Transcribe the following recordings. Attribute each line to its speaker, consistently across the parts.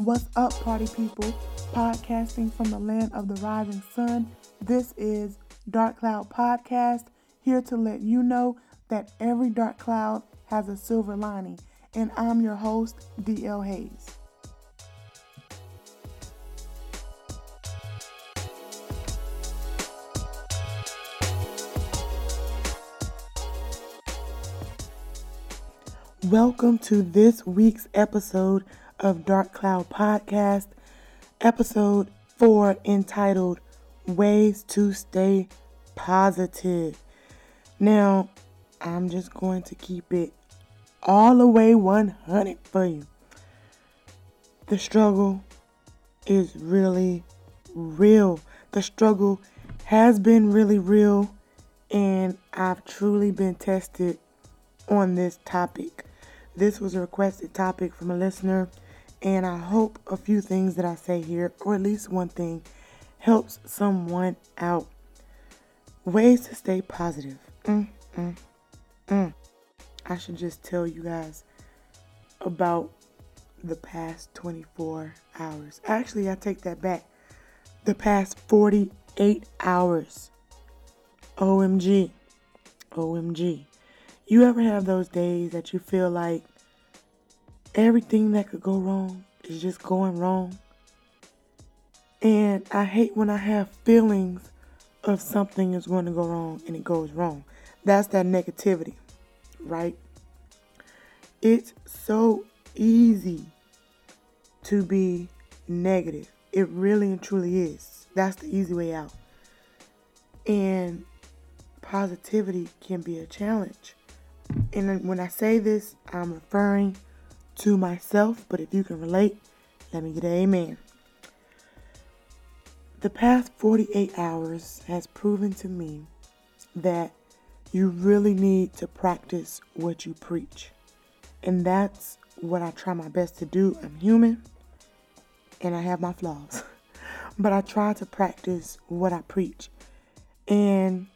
Speaker 1: What's up, party people? Podcasting from the land of the rising sun. This is Dark Cloud Podcast, here to let you know that every dark cloud has a silver lining. And I'm your host, DL Hayes. Welcome to this week's episode of Dark Cloud Podcast, episode four, entitled Ways to Stay Positive. Now, I'm just going to keep it all the way 100 for you. The struggle is really real. The struggle has been really real, and I've truly been tested on this topic. This was a requested topic from a listener, and I hope a few things that I say here, or at least one thing, helps someone out. Ways to stay positive. Mm, mm, mm. I should just tell you guys about the past 24 hours. Actually, I take that back. The past 48 hours. OMG. OMG. You ever have those days that you feel like everything that could go wrong is just going wrong. And I hate when I have feelings of something is going to go wrong and it goes wrong. That's that negativity, right? It's so easy to be negative. It really and truly is. That's the easy way out. And positivity can be a challenge. And when I say this, I'm referring to myself, but if you can relate, let me get an amen. The past 48 hours has proven to me that you really need to practice what you preach. And that's what I try my best to do. I'm human and I have my flaws, but I try to practice what I preach. And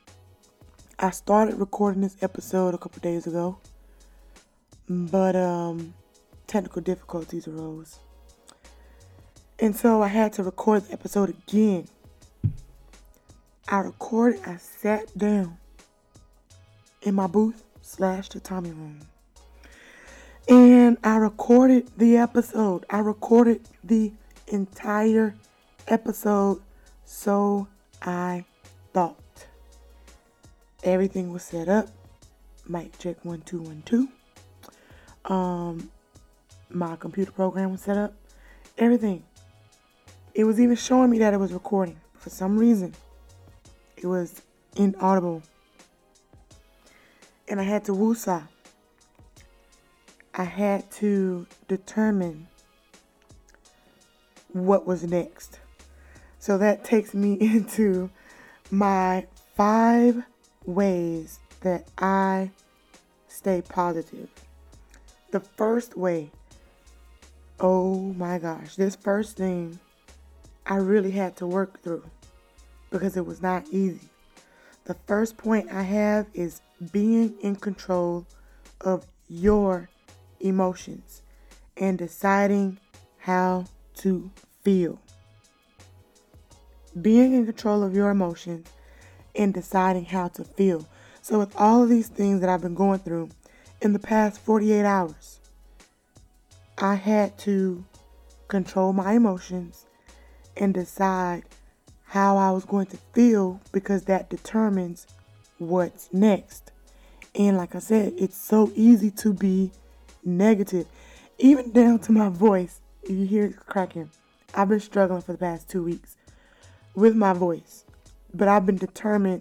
Speaker 1: I started recording this episode a couple days ago, but um, technical difficulties arose. And so I had to record the episode again. I recorded, I sat down in my booth slash the Tommy room. And I recorded the episode. I recorded the entire episode. So I thought. Everything was set up. Mic check one two one two. Um my computer program was set up, everything. It was even showing me that it was recording. For some reason, it was inaudible. And I had to woosah. I had to determine what was next. So that takes me into my five ways that I stay positive. The first way Oh my gosh, this first thing I really had to work through because it was not easy. The first point I have is being in control of your emotions and deciding how to feel. Being in control of your emotions and deciding how to feel. So, with all of these things that I've been going through in the past 48 hours, I had to control my emotions and decide how I was going to feel because that determines what's next. And like I said, it's so easy to be negative, even down to my voice. You hear it cracking. I've been struggling for the past two weeks with my voice, but I've been determined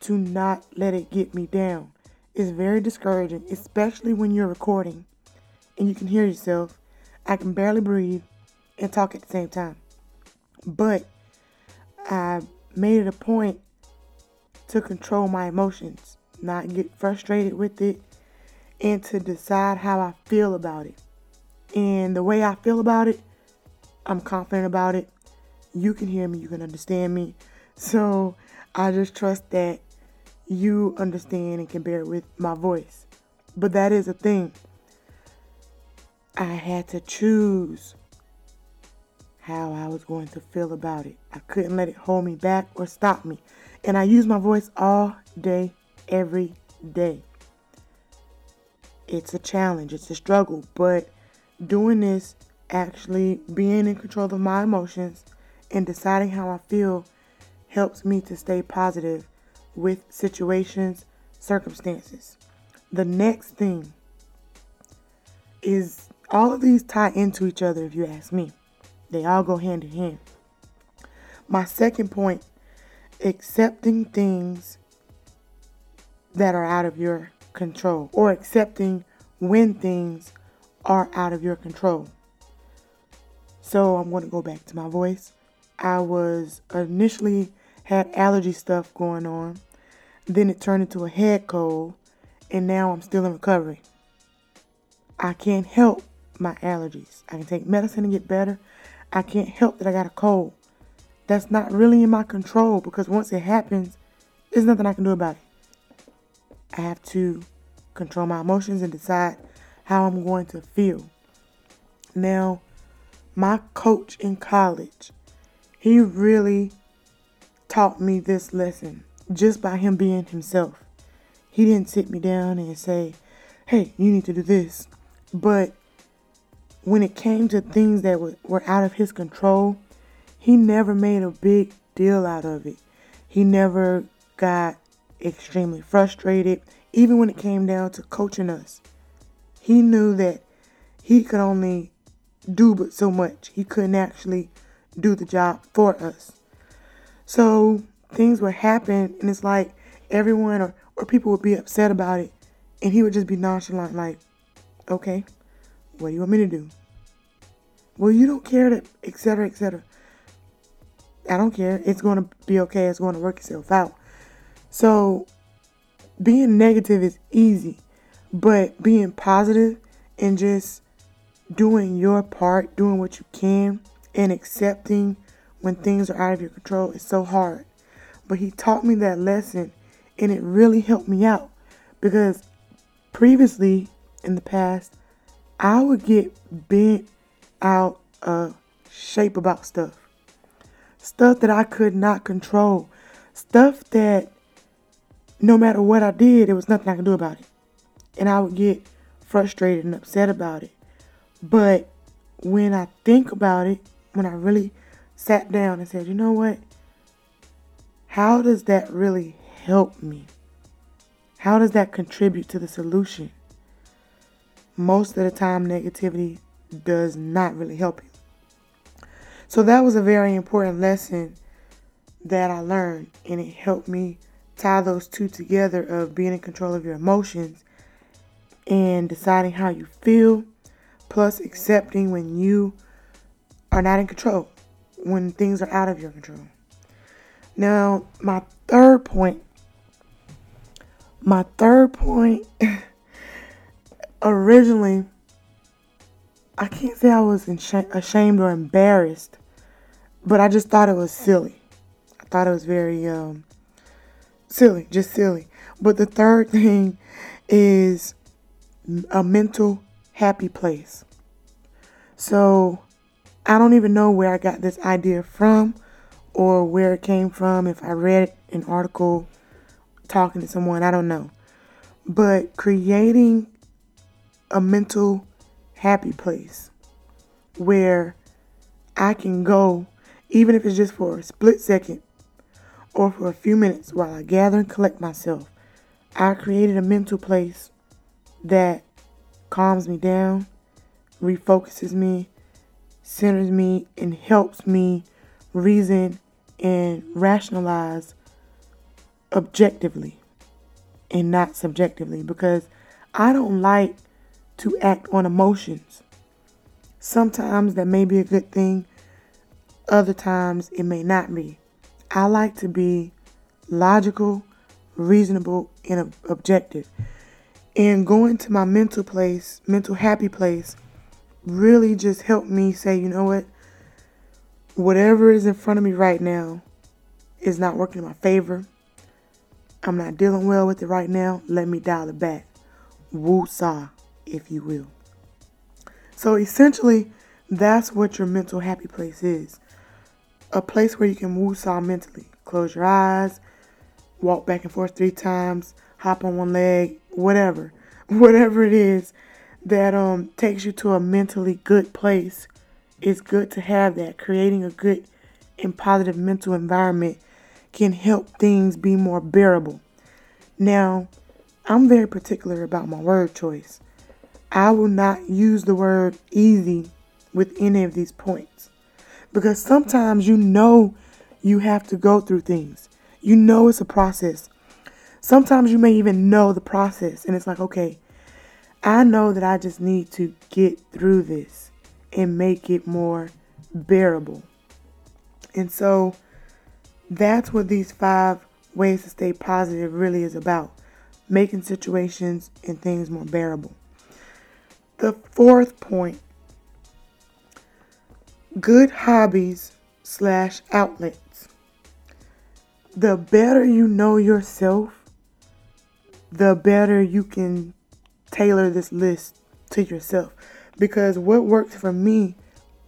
Speaker 1: to not let it get me down. It's very discouraging, especially when you're recording and you can hear yourself. I can barely breathe and talk at the same time. But I made it a point to control my emotions, not get frustrated with it, and to decide how I feel about it. And the way I feel about it, I'm confident about it. You can hear me, you can understand me. So I just trust that you understand and can bear with my voice. But that is a thing. I had to choose how I was going to feel about it. I couldn't let it hold me back or stop me. And I use my voice all day, every day. It's a challenge, it's a struggle, but doing this, actually being in control of my emotions and deciding how I feel, helps me to stay positive with situations, circumstances. The next thing is all of these tie into each other, if you ask me. They all go hand in hand. My second point accepting things that are out of your control or accepting when things are out of your control. So I'm going to go back to my voice. I was initially had allergy stuff going on. Then it turned into a head cold and now I'm still in recovery. I can't help my allergies. I can take medicine and get better. I can't help that I got a cold. That's not really in my control because once it happens, there's nothing I can do about it. I have to control my emotions and decide how I'm going to feel. Now, my coach in college, he really taught me this lesson just by him being himself. He didn't sit me down and say, hey, you need to do this. But when it came to things that were, out of his control, he never made a big deal out of it. He never got extremely frustrated, even when it came down to coaching us. He knew that he could only do but so much. He couldn't actually do the job for us. So things would happen, and it's like everyone or, or people would be upset about it, and he would just be nonchalant, like, okay, what do you want me to do? Well, you don't care that, etc., etc. I don't care. It's going to be okay. It's going to work itself out. So, being negative is easy, but being positive and just doing your part, doing what you can, and accepting when things are out of your control is so hard. But he taught me that lesson, and it really helped me out because previously in the past, I would get bent out of shape about stuff. Stuff that I could not control. Stuff that no matter what I did, there was nothing I could do about it. And I would get frustrated and upset about it. But when I think about it, when I really sat down and said, you know what? How does that really help me? How does that contribute to the solution? Most of the time, negativity does not really help you. So that was a very important lesson that I learned, and it helped me tie those two together of being in control of your emotions and deciding how you feel, plus accepting when you are not in control, when things are out of your control. Now, my third point, my third point originally I can't say I was ashamed or embarrassed, but I just thought it was silly. I thought it was very um, silly, just silly. But the third thing is a mental happy place. So I don't even know where I got this idea from or where it came from. If I read an article talking to someone, I don't know. But creating a mental happy place where I can go, even if it's just for a split second or for a few minutes while I gather and collect myself. I created a mental place that calms me down, refocuses me, centers me, and helps me reason and rationalize objectively and not subjectively because I don't like to act on emotions. Sometimes that may be a good thing, other times it may not be. I like to be logical, reasonable, and objective. And going to my mental place, mental happy place, really just helped me say, you know what? Whatever is in front of me right now is not working in my favor. I'm not dealing well with it right now. Let me dial it back. Woo saw if you will. So essentially, That's what your mental happy place is. A place where you can woo-saw mentally. Close your eyes, walk back and forth three times, hop on one leg, whatever. Whatever it is that um takes you to a mentally good place. It's good to have that. Creating a good and positive mental environment can help things be more bearable. Now, I'm very particular about my word choice. I will not use the word easy with any of these points because sometimes you know you have to go through things. You know it's a process. Sometimes you may even know the process and it's like, okay, I know that I just need to get through this and make it more bearable. And so that's what these five ways to stay positive really is about making situations and things more bearable. The fourth point good hobbies slash outlets. The better you know yourself, the better you can tailor this list to yourself. Because what works for me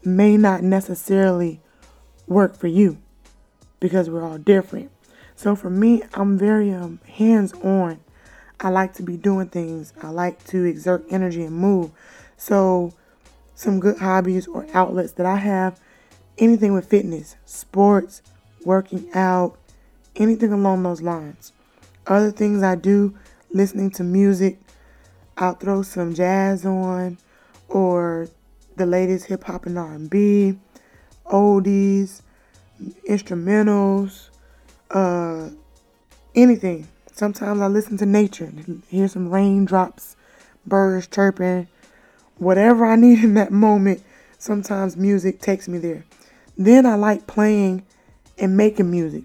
Speaker 1: may not necessarily work for you because we're all different. So for me, I'm very um, hands on I like to be doing things. I like to exert energy and move. So, some good hobbies or outlets that I have anything with fitness, sports, working out, anything along those lines. Other things I do, listening to music, I'll throw some jazz on or the latest hip hop and R&B, oldies, instrumentals, uh anything. Sometimes I listen to nature, and hear some raindrops, birds chirping, whatever I need in that moment. Sometimes music takes me there. Then I like playing and making music.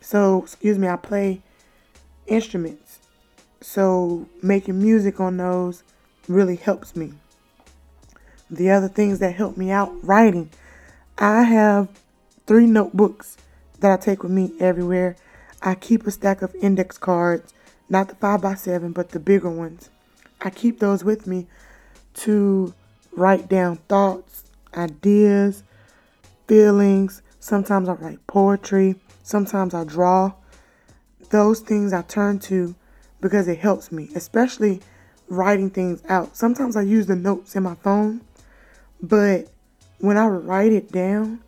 Speaker 1: So, excuse me, I play instruments. So, making music on those really helps me. The other things that help me out writing, I have three notebooks that I take with me everywhere. I keep a stack of index cards, not the 5x7, but the bigger ones. I keep those with me to write down thoughts, ideas, feelings. Sometimes I write poetry, sometimes I draw. Those things I turn to because it helps me, especially writing things out. Sometimes I use the notes in my phone, but when I write it down,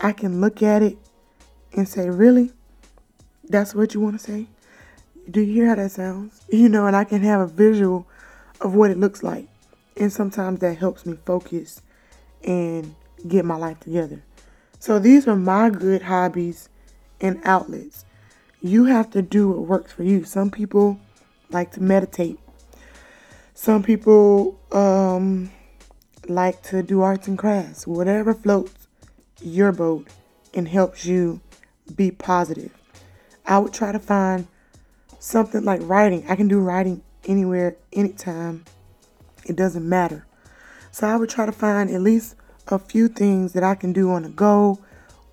Speaker 1: I can look at it and say, Really? That's what you want to say? Do you hear how that sounds? You know, and I can have a visual of what it looks like. And sometimes that helps me focus and get my life together. So these are my good hobbies and outlets. You have to do what works for you. Some people like to meditate. Some people um, like to do arts and crafts. Whatever floats your boat and helps you be positive. I would try to find something like writing. I can do writing anywhere, anytime. It doesn't matter. So I would try to find at least a few things that I can do on the go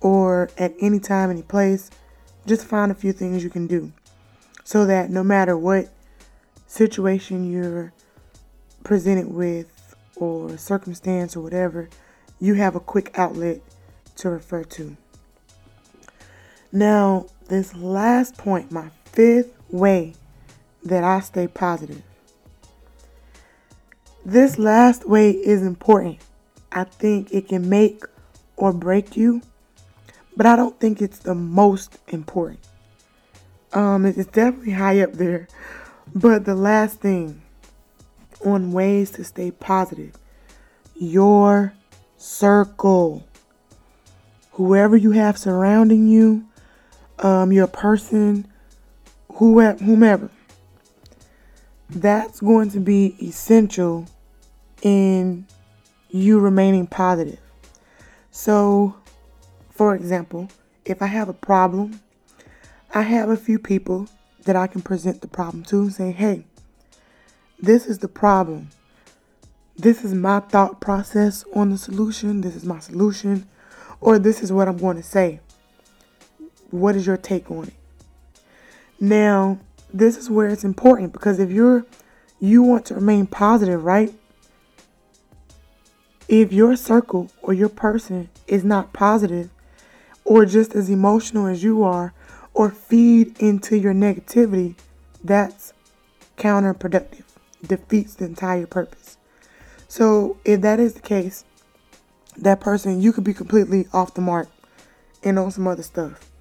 Speaker 1: or at any time, any place. Just find a few things you can do so that no matter what situation you're presented with or circumstance or whatever, you have a quick outlet to refer to. Now, this last point, my fifth way that I stay positive. This last way is important. I think it can make or break you, but I don't think it's the most important. Um, it's definitely high up there. But the last thing on ways to stay positive, your circle. Whoever you have surrounding you, um, your person, who whomever. That's going to be essential in you remaining positive. So, for example, if I have a problem, I have a few people that I can present the problem to and say, hey, this is the problem. This is my thought process on the solution. This is my solution. Or this is what I'm going to say. What is your take on it? Now, this is where it's important because if you're you want to remain positive, right? If your circle or your person is not positive or just as emotional as you are or feed into your negativity, that's counterproductive, defeats the entire purpose. So, if that is the case, that person, you could be completely off the mark and on some other stuff.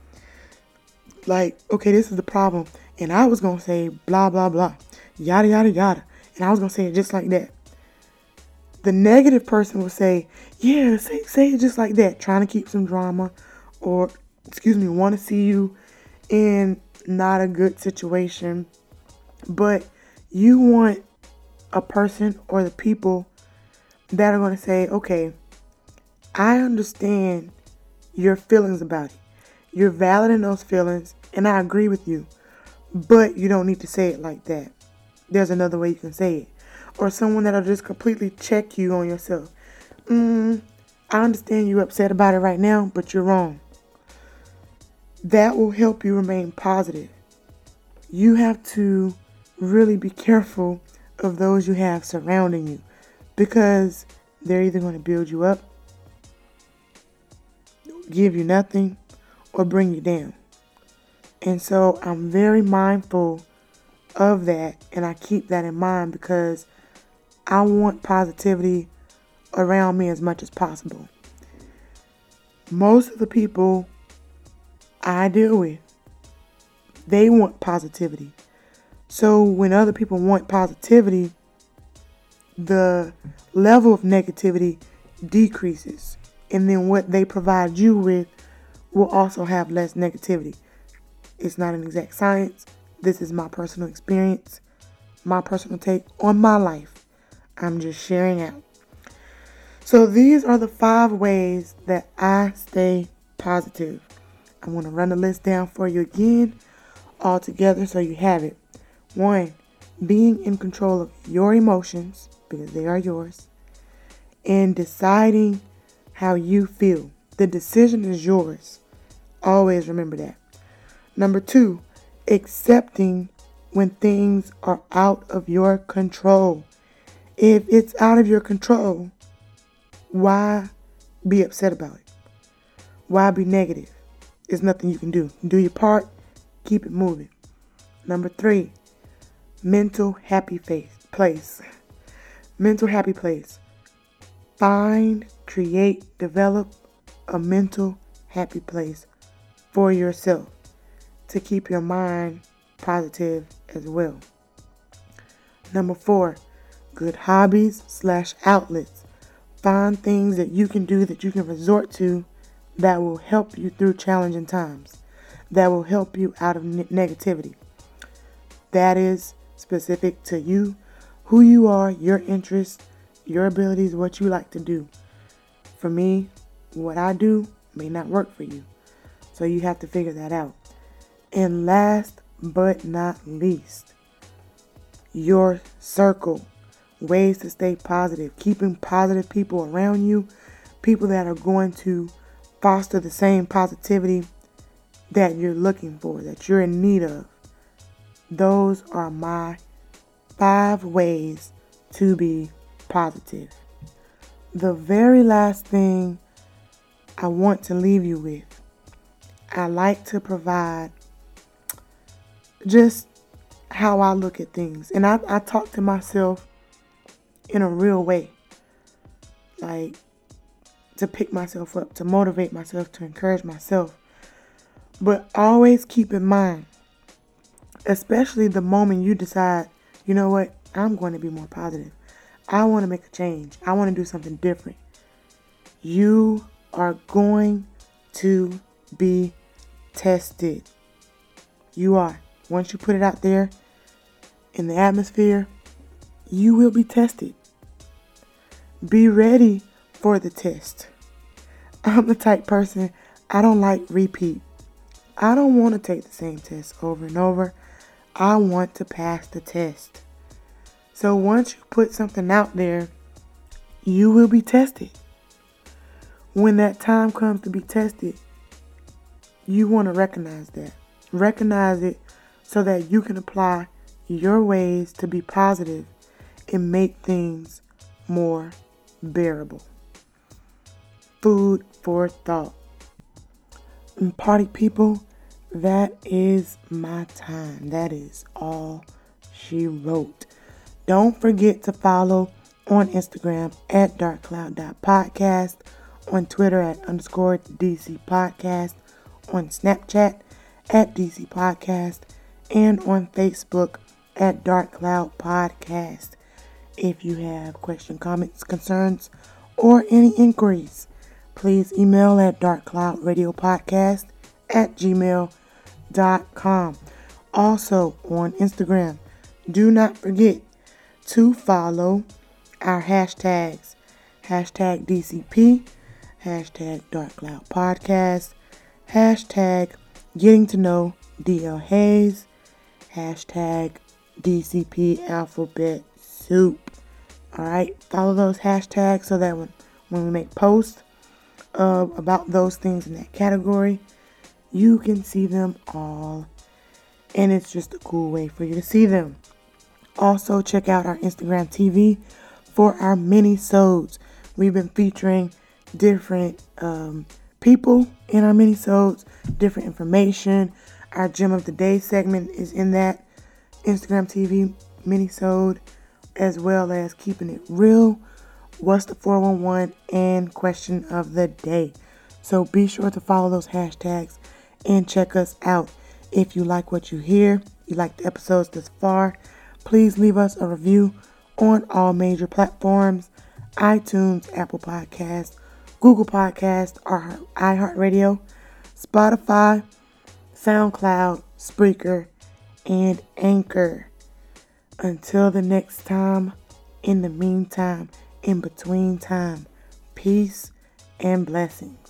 Speaker 1: Like, okay, this is the problem. And I was going to say blah, blah, blah, yada, yada, yada. And I was going to say it just like that. The negative person will say, yeah, say, say it just like that, trying to keep some drama or, excuse me, want to see you in not a good situation. But you want a person or the people that are going to say, okay, I understand your feelings about it. You're valid in those feelings, and I agree with you. But you don't need to say it like that. There's another way you can say it. Or someone that'll just completely check you on yourself. Mm, I understand you're upset about it right now, but you're wrong. That will help you remain positive. You have to really be careful of those you have surrounding you because they're either going to build you up give you nothing, or bring you down. And so I'm very mindful of that and I keep that in mind because I want positivity around me as much as possible. Most of the people I deal with, they want positivity. So when other people want positivity, the level of negativity decreases and then what they provide you with will also have less negativity. It's not an exact science. This is my personal experience, my personal take on my life. I'm just sharing out. So, these are the five ways that I stay positive. I want to run the list down for you again, all together, so you have it. One, being in control of your emotions, because they are yours, and deciding how you feel. The decision is yours. Always remember that. Number two, accepting when things are out of your control. If it's out of your control, why be upset about it? Why be negative? There's nothing you can do. Do your part, keep it moving. Number three, mental happy face, place. Mental happy place. Find, create, develop a mental happy place for yourself to keep your mind positive as well. Number four, good hobbies slash outlets. Find things that you can do that you can resort to that will help you through challenging times, that will help you out of ne- negativity. That is specific to you, who you are, your interests, your abilities, what you like to do. For me, what I do may not work for you. So you have to figure that out. And last but not least, your circle. Ways to stay positive. Keeping positive people around you. People that are going to foster the same positivity that you're looking for, that you're in need of. Those are my five ways to be positive. The very last thing I want to leave you with, I like to provide just how I look at things. And I, I talk to myself in a real way. Like to pick myself up, to motivate myself, to encourage myself. But always keep in mind, especially the moment you decide, you know what, I'm going to be more positive. I want to make a change. I want to do something different. You are going to be tested. You are. Once you put it out there in the atmosphere, you will be tested. Be ready for the test. I'm the type person, I don't like repeat. I don't want to take the same test over and over. I want to pass the test. So once you put something out there, you will be tested. When that time comes to be tested, you want to recognize that. Recognize it so that you can apply your ways to be positive and make things more bearable. food for thought. And party people, that is my time. That is all she wrote. Don't forget to follow on Instagram at darkcloud.podcast, on Twitter at underscore DC Podcast, on Snapchat at DC Podcast, and on Facebook at Dark Cloud Podcast. If you have questions, comments, concerns, or any inquiries, please email at darkcloudradiopodcast at gmail.com. Also on Instagram, do not forget to follow our hashtags hashtag DCP, hashtag Dark Cloud Podcast, hashtag Getting to Know DL Hayes, hashtag DCP Alphabet Soup. All right, follow those hashtags so that when, when we make posts uh, about those things in that category, you can see them all. And it's just a cool way for you to see them. Also, check out our Instagram TV for our mini sodes. We've been featuring different um, people in our mini sodes, different information. Our gem of the day segment is in that Instagram TV mini sode, as well as keeping it real. What's the 411 and question of the day? So be sure to follow those hashtags and check us out. If you like what you hear, you like the episodes this far, please leave us a review on all major platforms iTunes, Apple Podcasts, Google Podcasts, or iHeartRadio, Spotify, SoundCloud, Spreaker, and Anchor. Until the next time, in the meantime, in between time, peace and blessings.